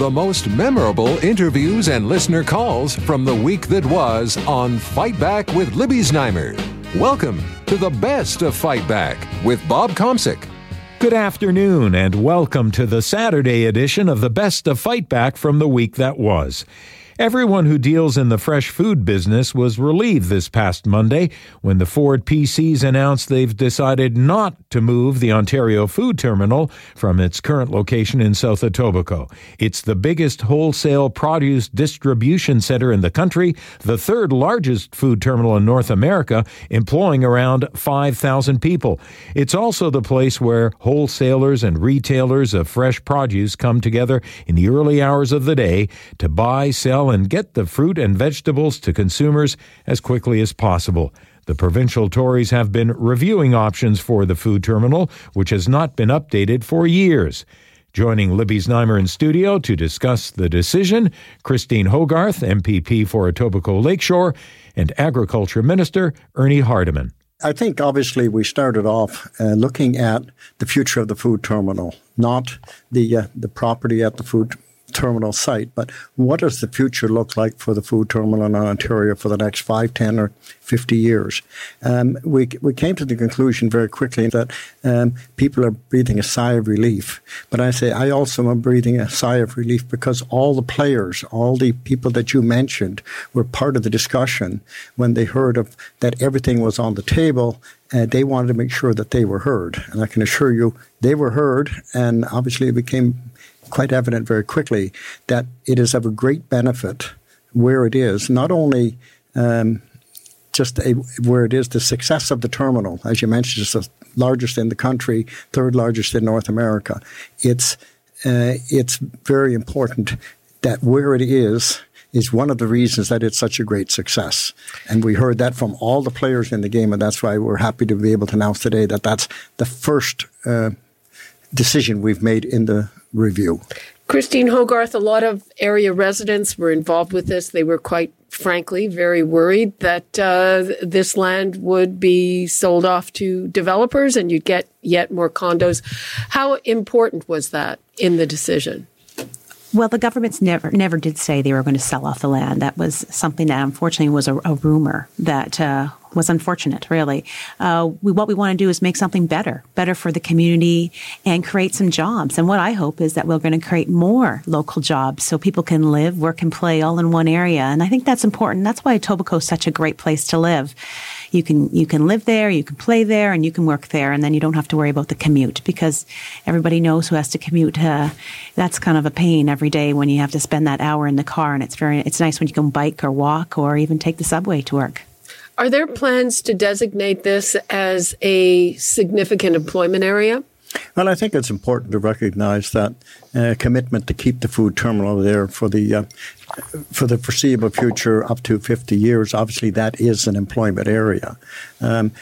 The most memorable interviews and listener calls from the week that was on Fight Back with Libby Znaimer. Welcome to the best of Fight Back with Bob Komsic. Good afternoon, and welcome to the Saturday edition of the Best of Fight Back from the week that was. Everyone who deals in the fresh food business was relieved this past Monday when the Ford PCs announced they've decided not to move the Ontario Food Terminal from its current location in South Etobicoke. It's the biggest wholesale produce distribution center in the country, the third largest food terminal in North America, employing around 5,000 people. It's also the place where wholesalers and retailers of fresh produce come together in the early hours of the day to buy, sell, and get the fruit and vegetables to consumers as quickly as possible. The provincial Tories have been reviewing options for the food terminal, which has not been updated for years. Joining Libby Znaimer in studio to discuss the decision, Christine Hogarth, MPP for Etobicoke Lakeshore, and Agriculture Minister Ernie Hardeman. I think obviously we started off uh, looking at the future of the food terminal, not the uh, the property at the food terminal site, but what does the future look like for the food terminal in Ontario for the next 5, 10, or 50 years? Um, we, we came to the conclusion very quickly that um, people are breathing a sigh of relief. But I say I also am breathing a sigh of relief because all the players, all the people that you mentioned were part of the discussion when they heard of that everything was on the table uh, they wanted to make sure that they were heard. And I can assure you, they were heard, and obviously it became quite evident very quickly that it is of a great benefit where it is, not only um, just a, where it is, the success of the terminal, as you mentioned, is the largest in the country, third largest in North America. It's uh, it's very important that where it is is one of the reasons that it's such a great success. And we heard that from all the players in the game, and that's why we're happy to be able to announce today that that's the first uh, decision we've made in the review. Christine Hogarth, a lot of area residents were involved with this. They were quite frankly very worried that uh, this land would be sold off to developers and you'd get yet more condos. How important was that in the decision? Well, the governments never never did say they were going to sell off the land. That was something that unfortunately was a, a rumor that uh, was unfortunate, really. Uh, we, what we want to do is make something better, better for the community and create some jobs. And what I hope is that we're going to create more local jobs so people can live, work, and play all in one area. And I think that's important. That's why Etobicoke is such a great place to live you can you can live there, you can play there, and you can work there, and then you don't have to worry about the commute because everybody knows who has to commute. Uh, that's kind of a pain every day when you have to spend that hour in the car, and it's very it's nice when you can bike or walk or even take the subway to work. Are there plans to designate this as a significant employment area? Well, I think it's important to recognize that uh, commitment to keep the food terminal there for the uh, for the foreseeable future, up to 50 years. Obviously, that is an employment area. Um,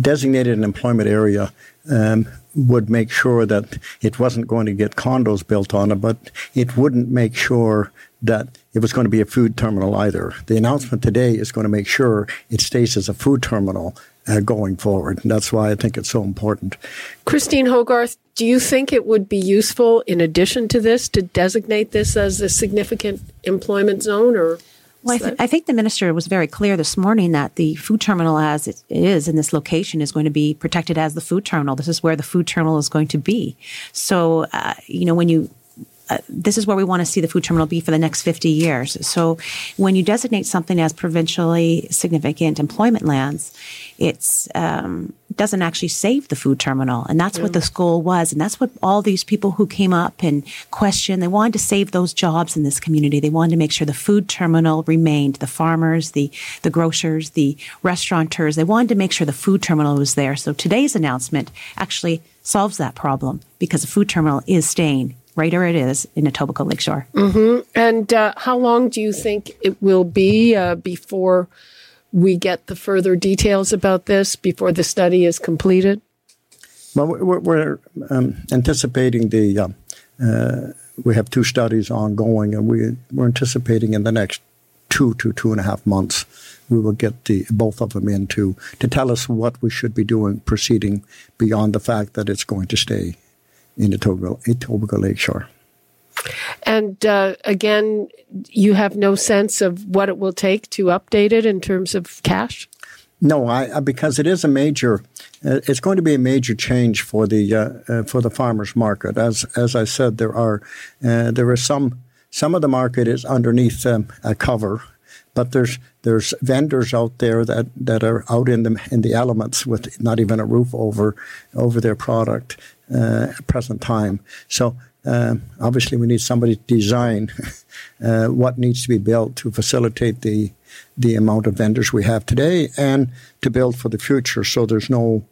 designated an employment area um, would make sure that it wasn't going to get condos built on it, but it wouldn't make sure that it was going to be a food terminal either. The announcement today is going to make sure it stays as a food terminal uh, going forward. And that's why I think it's so important. Christine Hogarth, do you think it would be useful, in addition to this, to designate this as a significant employment zone or? Well, I, th- I, think the minister was very clear this morning that the food terminal, as it is in this location, is going to be protected as the food terminal. This is where the food terminal is going to be. So, uh, you know, when you uh, this is where we want to see the food terminal be for the next 50 years. So when you designate something as provincially significant employment lands, it's um, doesn't actually save the food terminal, and that's yeah. what the school was, and that's what all these people who came up and questioned. They wanted to save those jobs in this community. They wanted to make sure the food terminal remained. The farmers, the the grocers, the restaurateurs. They wanted to make sure the food terminal was there. So today's announcement actually solves that problem because the food terminal is staying right where it is in Etobicoke Lakeshore. Mm-hmm. And uh, how long do you think it will be uh, before we get the further details about this, before the study is completed? Well, we're, we're um, anticipating the. Uh, uh, we have two studies ongoing, and we, we're anticipating in the next two to two and a half months we will get the both of them in to, to tell us what we should be doing proceeding beyond the fact that it's going to stay in Etobicoke, Etobicoke Lakeshore. And uh, again, you have no sense of what it will take to update it in terms of cash? No, I, because it is a major, uh, it's going to be a major change for the uh, uh, for the farmers market. As as I said, there are uh, there is some some of the market is underneath um, a cover, but there's there's vendors out there that, that are out in the in the elements with not even a roof over over their product at present time. So um, obviously, we need somebody to design uh, what needs to be built to facilitate the the amount of vendors we have today and to build for the future. So there's no,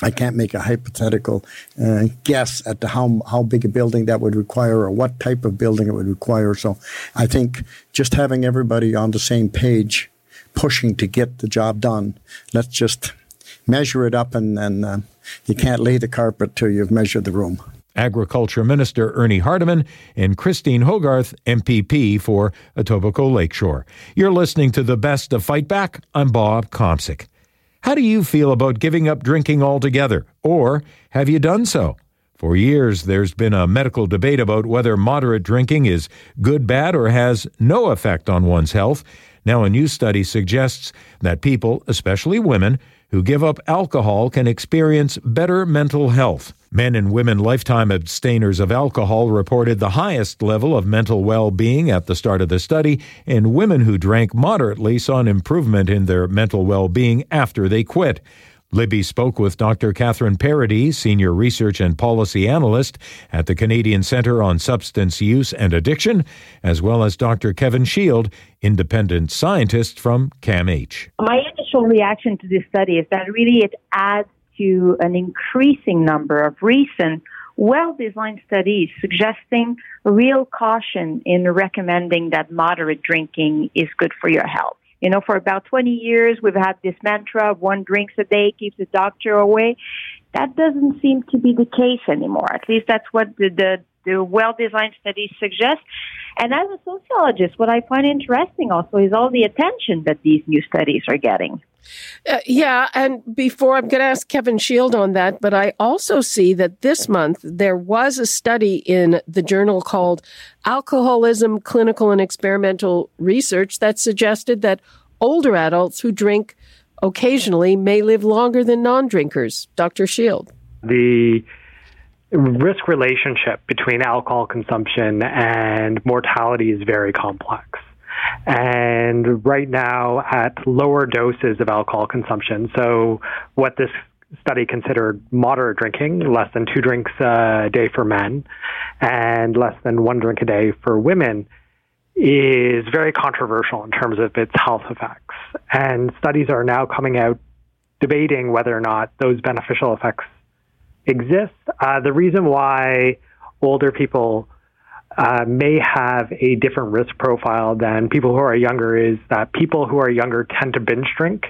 I can't make a hypothetical uh, guess at the how how big a building that would require or what type of building it would require. So I think just having everybody on the same page, pushing to get the job done. Let's just measure it up, and, and uh, you can't lay the carpet till you've measured the room. Agriculture Minister Ernie Hardeman and Christine Hogarth, MPP for Etobicoke Lakeshore. You're listening to the best of Fight Back. I'm Bob Komsic. How do you feel about giving up drinking altogether, or have you done so? For years, there's been a medical debate about whether moderate drinking is good, bad, or has no effect on one's health. Now, a new study suggests that people, especially women, who give up alcohol can experience better mental health. Men and women lifetime abstainers of alcohol reported the highest level of mental well being at the start of the study, and women who drank moderately saw an improvement in their mental well being after they quit. Libby spoke with Dr. Catherine Paradis, Senior Research and Policy Analyst at the Canadian Centre on Substance Use and Addiction, as well as Dr. Kevin Shield, independent scientist from CAMH. My initial reaction to this study is that really it adds to an increasing number of recent well designed studies suggesting real caution in recommending that moderate drinking is good for your health. You know, for about 20 years, we've had this mantra of one drinks a day keeps the doctor away. That doesn't seem to be the case anymore. At least that's what the, the, the well designed studies suggest. And as a sociologist, what I find interesting also is all the attention that these new studies are getting. Uh, yeah, and before I'm going to ask Kevin Shield on that, but I also see that this month there was a study in the journal called Alcoholism Clinical and Experimental Research that suggested that older adults who drink occasionally may live longer than non drinkers. Dr. Shield. The risk relationship between alcohol consumption and mortality is very complex. And right now, at lower doses of alcohol consumption, so what this study considered moderate drinking, less than two drinks a day for men, and less than one drink a day for women, is very controversial in terms of its health effects. And studies are now coming out debating whether or not those beneficial effects exist. Uh, the reason why older people uh, may have a different risk profile than people who are younger is that people who are younger tend to binge drink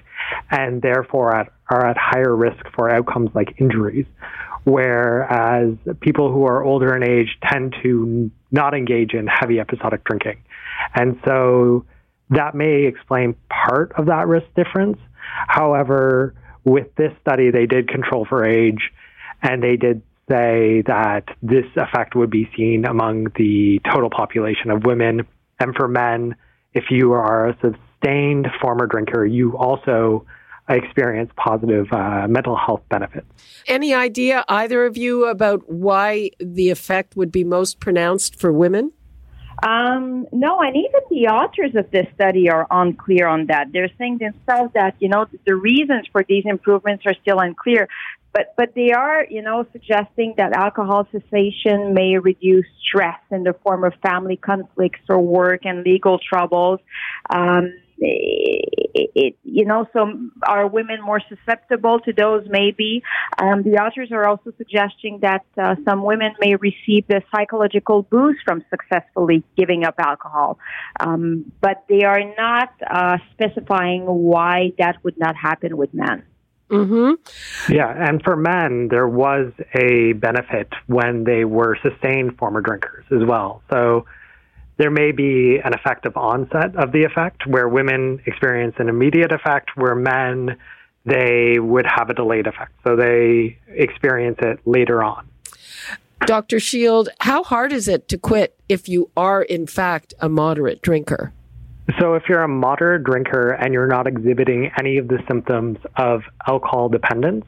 and therefore at, are at higher risk for outcomes like injuries, whereas people who are older in age tend to not engage in heavy episodic drinking. And so that may explain part of that risk difference. However, with this study, they did control for age and they did say that this effect would be seen among the total population of women. And for men, if you are a sustained former drinker, you also experience positive uh, mental health benefits. Any idea, either of you, about why the effect would be most pronounced for women? Um, no, and even the authors of this study are unclear on that. They're saying themselves that, you know, the reasons for these improvements are still unclear. But, but they are, you know, suggesting that alcohol cessation may reduce stress in the form of family conflicts or work and legal troubles. Um, it, it, you know, so are women more susceptible to those? Maybe. Um, the authors are also suggesting that uh, some women may receive the psychological boost from successfully giving up alcohol, um, but they are not uh, specifying why that would not happen with men. Mm-hmm. Yeah, and for men, there was a benefit when they were sustained former drinkers as well. So there may be an effective onset of the effect where women experience an immediate effect, where men, they would have a delayed effect. So they experience it later on. Dr. Shield, how hard is it to quit if you are, in fact, a moderate drinker? So, if you're a moderate drinker and you're not exhibiting any of the symptoms of alcohol dependence,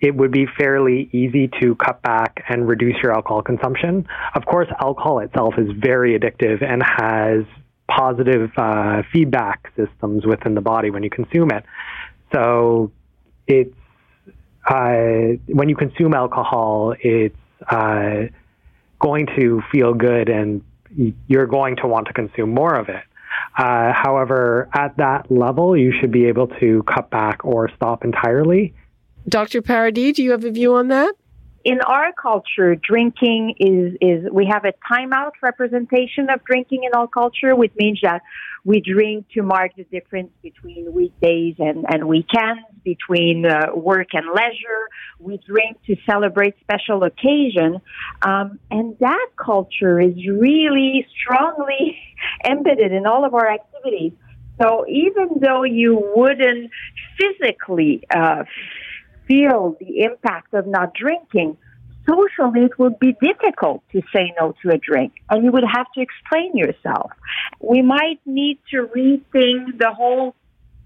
it would be fairly easy to cut back and reduce your alcohol consumption. Of course, alcohol itself is very addictive and has positive uh, feedback systems within the body when you consume it. So, it's uh, when you consume alcohol, it's uh, going to feel good and you're going to want to consume more of it. Uh, however, at that level, you should be able to cut back or stop entirely. Dr. Paradis, do you have a view on that? in our culture, drinking is, is, we have a timeout representation of drinking in our culture, which means that we drink to mark the difference between weekdays and, and weekends, between uh, work and leisure. We drink to celebrate special occasion. Um, and that culture is really strongly embedded in all of our activities. So even though you wouldn't physically uh, feel the impact of not drinking, socially it would be difficult to say no to a drink and you would have to explain yourself. We might need to rethink the whole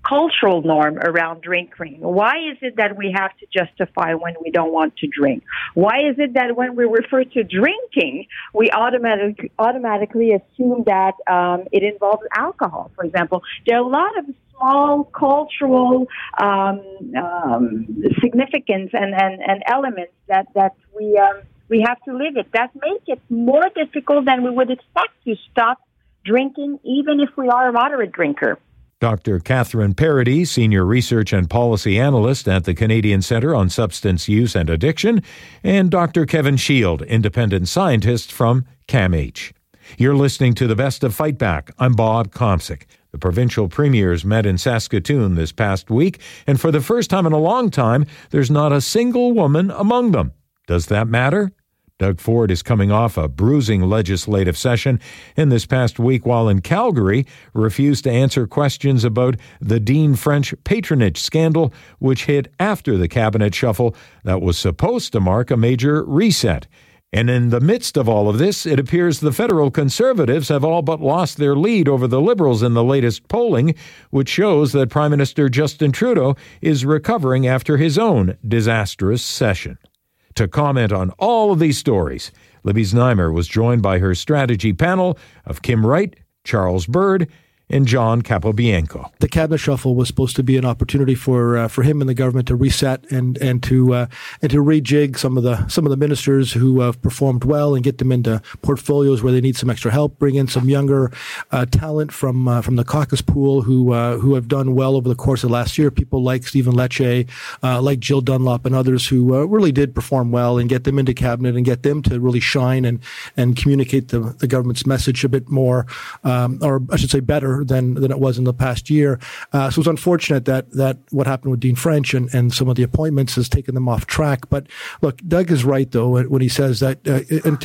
cultural norm around drinking. Why is it that we have to justify when we don't want to drink? Why is it that when we refer to drinking, we automatic, automatically assume that um, it involves alcohol, for example? There are a lot of small cultural um, um, significance and, and, and elements that, that we, um, we have to live it. That make it more difficult than we would expect to stop drinking, even if we are a moderate drinker. Dr. Catherine Paradis, Senior Research and Policy Analyst at the Canadian Centre on Substance Use and Addiction, and Dr. Kevin Shield, Independent Scientist from CAMH. You're listening to the Best of Fight Back. I'm Bob Komsic. The provincial premiers met in Saskatoon this past week, and for the first time in a long time, there's not a single woman among them. Does that matter? Doug Ford is coming off a bruising legislative session, and this past week, while in Calgary, refused to answer questions about the Dean French patronage scandal, which hit after the cabinet shuffle that was supposed to mark a major reset. And in the midst of all of this, it appears the federal conservatives have all but lost their lead over the liberals in the latest polling, which shows that Prime Minister Justin Trudeau is recovering after his own disastrous session. To comment on all of these stories, Libby Znaimer was joined by her strategy panel of Kim Wright, Charles Bird, and John Capobianco. The cabinet shuffle was supposed to be an opportunity for uh, for him and the government to reset and and to uh, and to rejig some of the some of the ministers who have performed well and get them into portfolios where they need some extra help. Bring in some younger uh, talent from uh, from the caucus pool who uh, who have done well over the course of last year. People like Stephen Lecce, uh, like Jill Dunlop, and others who really did perform well and get them into cabinet and get them to really shine and and communicate the the government's message a bit more, um, or I should say better than than it was in the past year. Uh, so it's unfortunate that that what happened with Dean French and, and some of the appointments has taken them off track. But look, Doug is right though when he says that uh,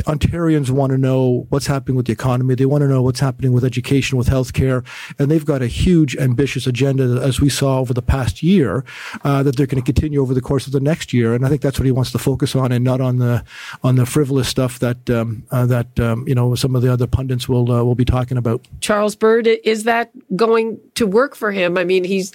Ontarians want to know what's happening with the economy. They want to know what's happening with education, with healthcare, and they've got a huge, ambitious agenda as we saw over the past year uh, that they're going to continue over the course of the next year. And I think that's what he wants to focus on, and not on the on the frivolous stuff that um, uh, that um, you know some of the other pundits will uh, will be talking about. Charles Bird is that going to work for him? I mean, he's,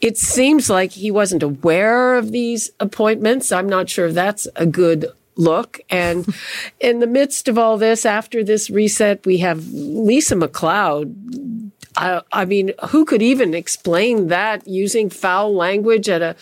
it seems like he wasn't aware of these appointments. I'm not sure if that's a good look. And in the midst of all this, after this reset, we have Lisa MacLeod. I, I, mean, who could even explain that using foul language at a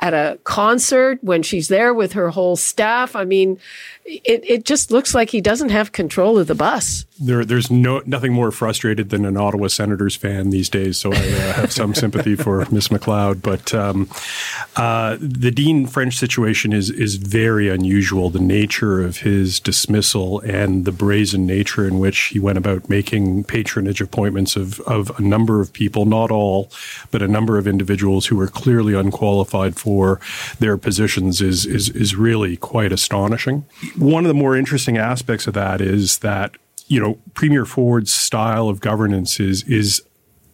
at a concert when she's there with her whole staff? I mean, it, it just looks like he doesn't have control of the bus. There, there's no nothing more frustrated than an Ottawa Senators fan these days. So I uh, have some sympathy for Miss MacLeod, But um, uh, the Dean French situation is is very unusual. The nature of his dismissal and the brazen nature in which he went about making patronage appointments of of a number of people, not all, but a number of individuals who were clearly unqualified for their positions, is is is really quite astonishing one of the more interesting aspects of that is that you know Premier Ford's style of governance is is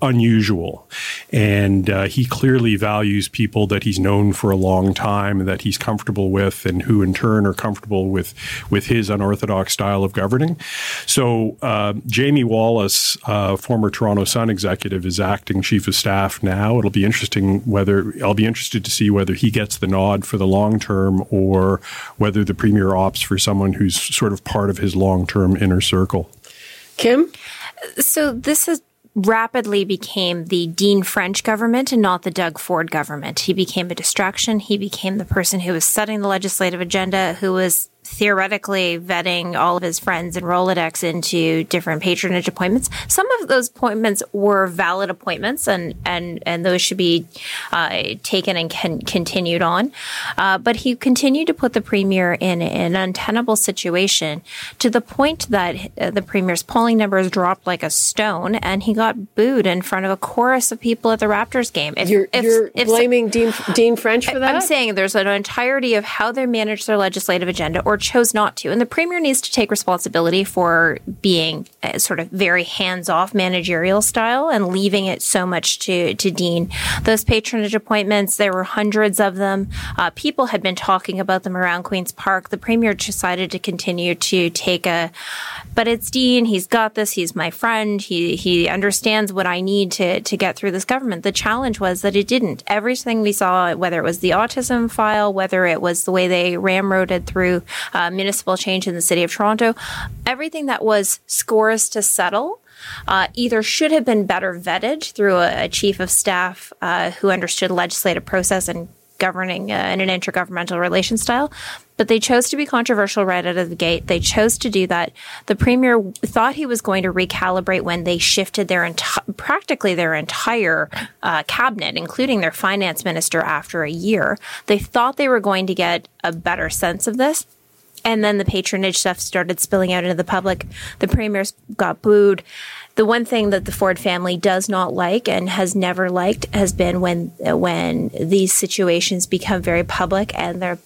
unusual. And uh, he clearly values people that he's known for a long time that he's comfortable with, and who in turn are comfortable with, with his unorthodox style of governing. So, uh, Jamie Wallace, uh, former Toronto Sun executive, is acting chief of staff now. It'll be interesting whether I'll be interested to see whether he gets the nod for the long term or whether the premier opts for someone who's sort of part of his long term inner circle. Kim? So, this is rapidly became the Dean French government and not the Doug Ford government. He became a distraction. He became the person who was setting the legislative agenda, who was theoretically vetting all of his friends and Rolodex into different patronage appointments. Some of those appointments were valid appointments, and and and those should be uh, taken and con- continued on. Uh, but he continued to put the premier in an untenable situation to the point that uh, the premier's polling numbers dropped like a stone, and he got booed in front of a chorus of people at the Raptors game. If, you're, if, you're if, blaming Dean Dean French for that. I'm saying there's an entirety of how they manage their legislative agenda or chose not to. And the premier needs to take responsibility for being sort of very hands off managerial style and leaving it so much to, to Dean. Those patronage appointments, there were hundreds of them. Uh, people had been talking about them around Queen's Park. The premier decided to continue to take a, but it's Dean. He's got this. He's my friend. He, he understands what I need to, to get through this government. The challenge was that it didn't. Everything we saw, whether it was the autism file, whether it was the way they ramroded through uh, municipal change in the city of Toronto, everything that was scores to settle uh, either should have been better vetted through a, a chief of staff uh, who understood legislative process and governing uh, in an intergovernmental relation style. But they chose to be controversial right out of the gate. They chose to do that. The premier thought he was going to recalibrate when they shifted their enti- practically their entire uh, cabinet, including their finance minister, after a year. They thought they were going to get a better sense of this. And then the patronage stuff started spilling out into the public. The premiers got booed. The one thing that the Ford family does not like and has never liked has been when when these situations become very public and they're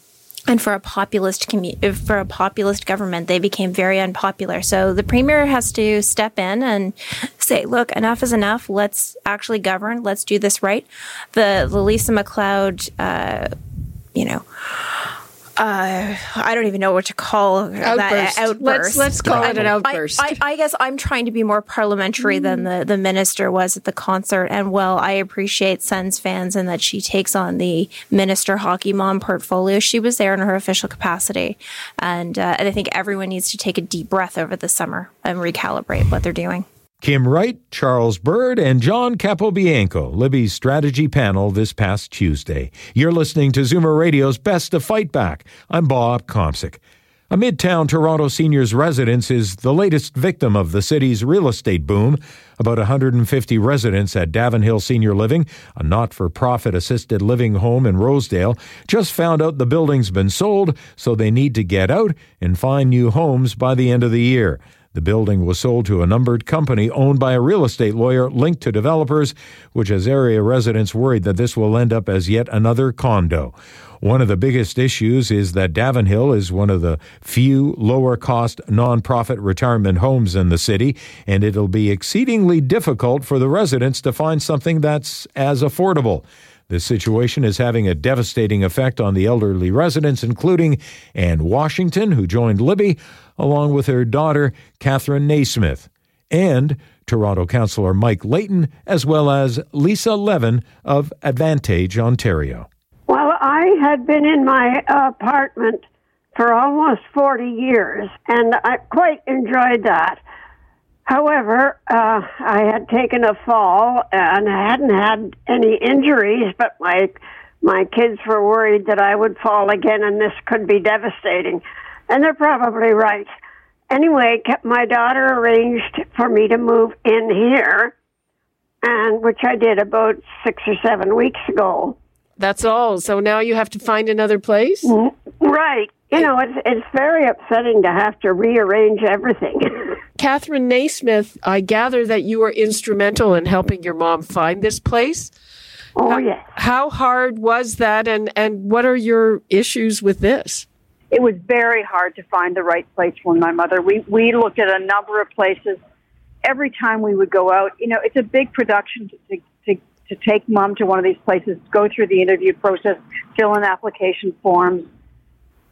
and for a populist commu- for a populist government, they became very unpopular. So the premier has to step in and say, "Look, enough is enough. Let's actually govern. Let's do this right." The, the Lisa MacLeod, uh, you know uh, I don't even know what to call outburst. that outburst. Let's, let's call it an outburst. I, I, I, guess I'm trying to be more parliamentary mm. than the, the minister was at the concert. And well, I appreciate Sens fans and that she takes on the minister hockey mom portfolio. She was there in her official capacity. And, uh, and I think everyone needs to take a deep breath over the summer and recalibrate what they're doing. Kim Wright, Charles Bird, and John Capobianco, Libby's strategy panel this past Tuesday. You're listening to Zoomer Radio's Best of Fight Back. I'm Bob Komsic. A Midtown Toronto seniors residence is the latest victim of the city's real estate boom. About 150 residents at Davenhill Senior Living, a not for profit assisted living home in Rosedale, just found out the building's been sold, so they need to get out and find new homes by the end of the year. The building was sold to a numbered company owned by a real estate lawyer linked to developers, which has area residents worried that this will end up as yet another condo. One of the biggest issues is that Davenhill is one of the few lower cost nonprofit retirement homes in the city, and it'll be exceedingly difficult for the residents to find something that's as affordable. This situation is having a devastating effect on the elderly residents, including Anne Washington, who joined Libby, along with her daughter, Catherine Nasmith, and Toronto Councillor Mike Layton, as well as Lisa Levin of Advantage Ontario. Well, I had been in my apartment for almost 40 years, and I quite enjoyed that. However, uh, I had taken a fall and I hadn't had any injuries, but my my kids were worried that I would fall again, and this could be devastating. And they're probably right. Anyway, my daughter arranged for me to move in here, and which I did about six or seven weeks ago. That's all. So now you have to find another place? Mm, right. You know, it's it's very upsetting to have to rearrange everything. Catherine Nasmith, I gather that you were instrumental in helping your mom find this place. Oh how, yes. How hard was that, and and what are your issues with this? It was very hard to find the right place for my mother. We we looked at a number of places, every time we would go out, you know, it's a big production to, to, to take mom to one of these places, go through the interview process, fill in application forms.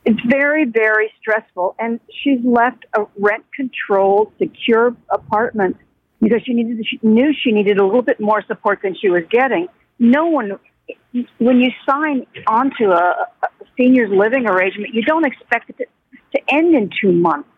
It's very, very stressful. And she's left a rent controlled, secure apartment because she needed, she knew she needed a little bit more support than she was getting. No one, when you sign onto a, a seniors living arrangement, you don't expect it to, to end in two months.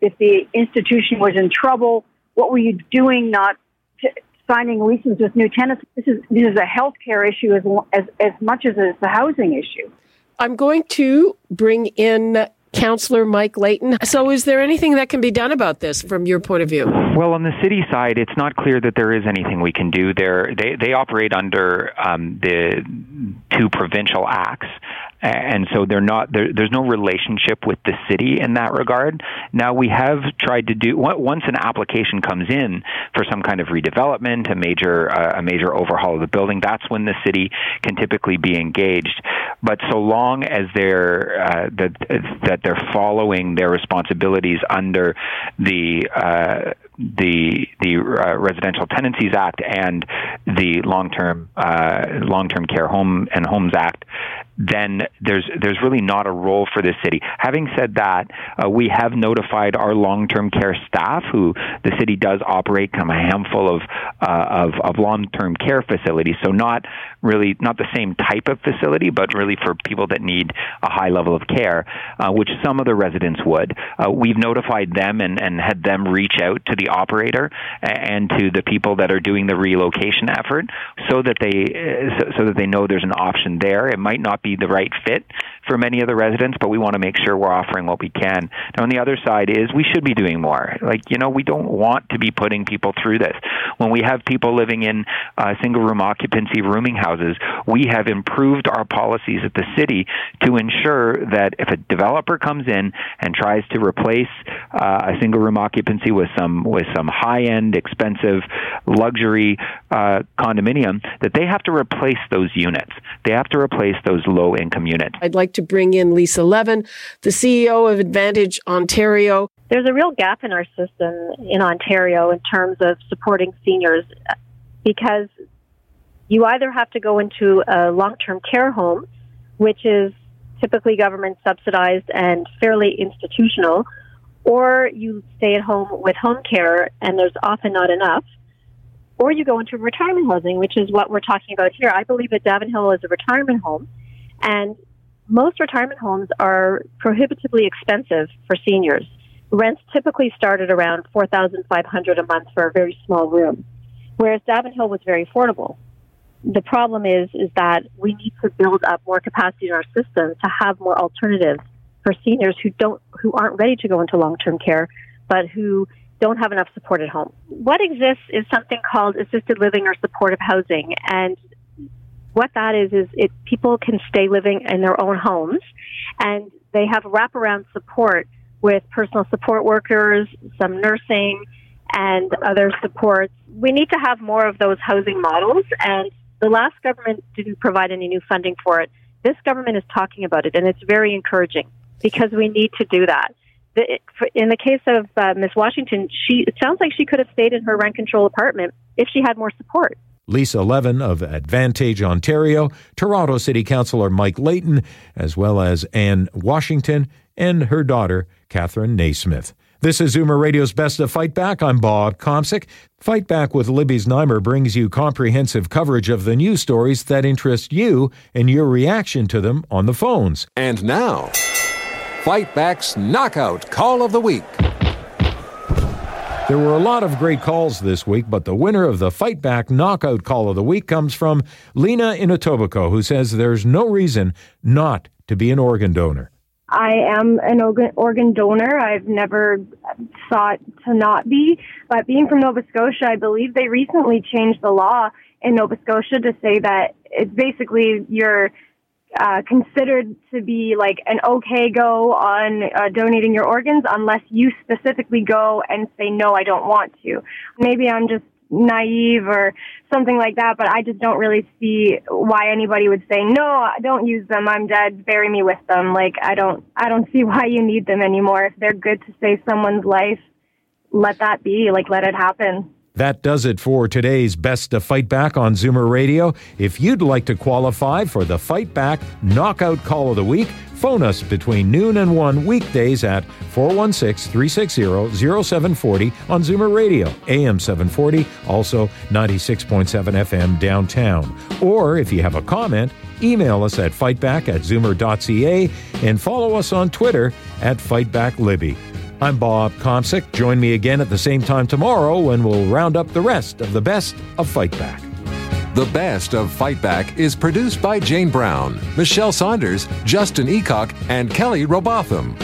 If the institution was in trouble, what were you doing not to, signing leases with new tenants? This is, this is a healthcare issue as, as, as much as it's a housing issue. I'm going to bring in Councillor Mike Layton. So, is there anything that can be done about this from your point of view? Well, on the city side, it's not clear that there is anything we can do. There, they they operate under um, the two provincial acts, and so they're not there, there's no relationship with the city in that regard. Now we have tried to do once an application comes in for some kind of redevelopment, a major uh, a major overhaul of the building. That's when the city can typically be engaged. But so long as they're uh, that that they're following their responsibilities under the uh, the the uh, Residential Tenancies Act and the Long Term uh, Long Term Care Home and Homes Act, then there's there's really not a role for the city. Having said that, uh, we have notified our long term care staff, who the city does operate kind of a handful of uh, of, of long term care facilities. So not really not the same type of facility, but really for people that need a high level of care, uh, which some of the residents would. Uh, we've notified them and, and had them reach out to the operator and to the people that are doing the relocation effort, so that they uh, so that they know there's an option there. It might not be the right fit for many of the residents, but we want to make sure we're offering what we can. Now, on the other side is we should be doing more. Like, you know, we don't want to be putting people through this. When we have people living in uh, single room occupancy rooming houses, we have improved our policies at the city to ensure that if a developer comes in and tries to replace uh, a single room occupancy with some with some high end, expensive, luxury uh, condominium, that they have to replace those units. They have to replace those low income units. I'd like to bring in Lisa Levin, the CEO of Advantage Ontario. There's a real gap in our system in Ontario in terms of supporting seniors because you either have to go into a long term care home, which is typically government subsidized and fairly institutional, or you stay at home with home care and there's often not enough, or you go into retirement housing, which is what we're talking about here. I believe that Davenhill is a retirement home, and most retirement homes are prohibitively expensive for seniors. Rents typically start at around 4500 a month for a very small room, whereas Davenhill was very affordable. The problem is is that we need to build up more capacity in our system to have more alternatives for seniors who don't who aren't ready to go into long-term care but who don't have enough support at home. What exists is something called assisted living or supportive housing and what that is is it people can stay living in their own homes and they have wraparound support with personal support workers, some nursing and other supports. We need to have more of those housing models and the last government didn't provide any new funding for it. This government is talking about it and it's very encouraging because we need to do that. in the case of uh, Miss Washington, she it sounds like she could have stayed in her rent control apartment if she had more support. Lisa Levin of Advantage Ontario, Toronto City Councillor Mike Layton, as well as Anne Washington and her daughter, Catherine Nasmith. This is Zoomer Radio's Best of Fight Back. I'm Bob Komsic. Fight Back with Libby Znaimer brings you comprehensive coverage of the news stories that interest you and your reaction to them on the phones. And now, Fight Back's Knockout Call of the Week. There were a lot of great calls this week, but the winner of the Fight Back Knockout Call of the Week comes from Lena in Etobicoke, who says there's no reason not to be an organ donor. I am an organ donor. I've never thought to not be, but being from Nova Scotia, I believe they recently changed the law in Nova Scotia to say that it's basically you're uh, considered to be like an okay go on uh, donating your organs unless you specifically go and say no i don't want to. Maybe i'm just naive or something like that but i just don't really see why anybody would say no don't use them. I'm dead. Bury me with them. Like i don't i don't see why you need them anymore. If they're good to save someone's life let that be, like let it happen. That does it for today's Best to Fight Back on Zoomer Radio. If you'd like to qualify for the Fight Back Knockout Call of the Week, phone us between noon and 1 weekdays at 416 360 0740 on Zoomer Radio, AM 740, also 96.7 FM downtown. Or if you have a comment, email us at fightback at zoomer.ca and follow us on Twitter at FightbackLibby. I'm Bob Komsic. Join me again at the same time tomorrow when we'll round up the rest of the best of Fight Back. The Best of Fight Back is produced by Jane Brown, Michelle Saunders, Justin Eacock, and Kelly Robotham.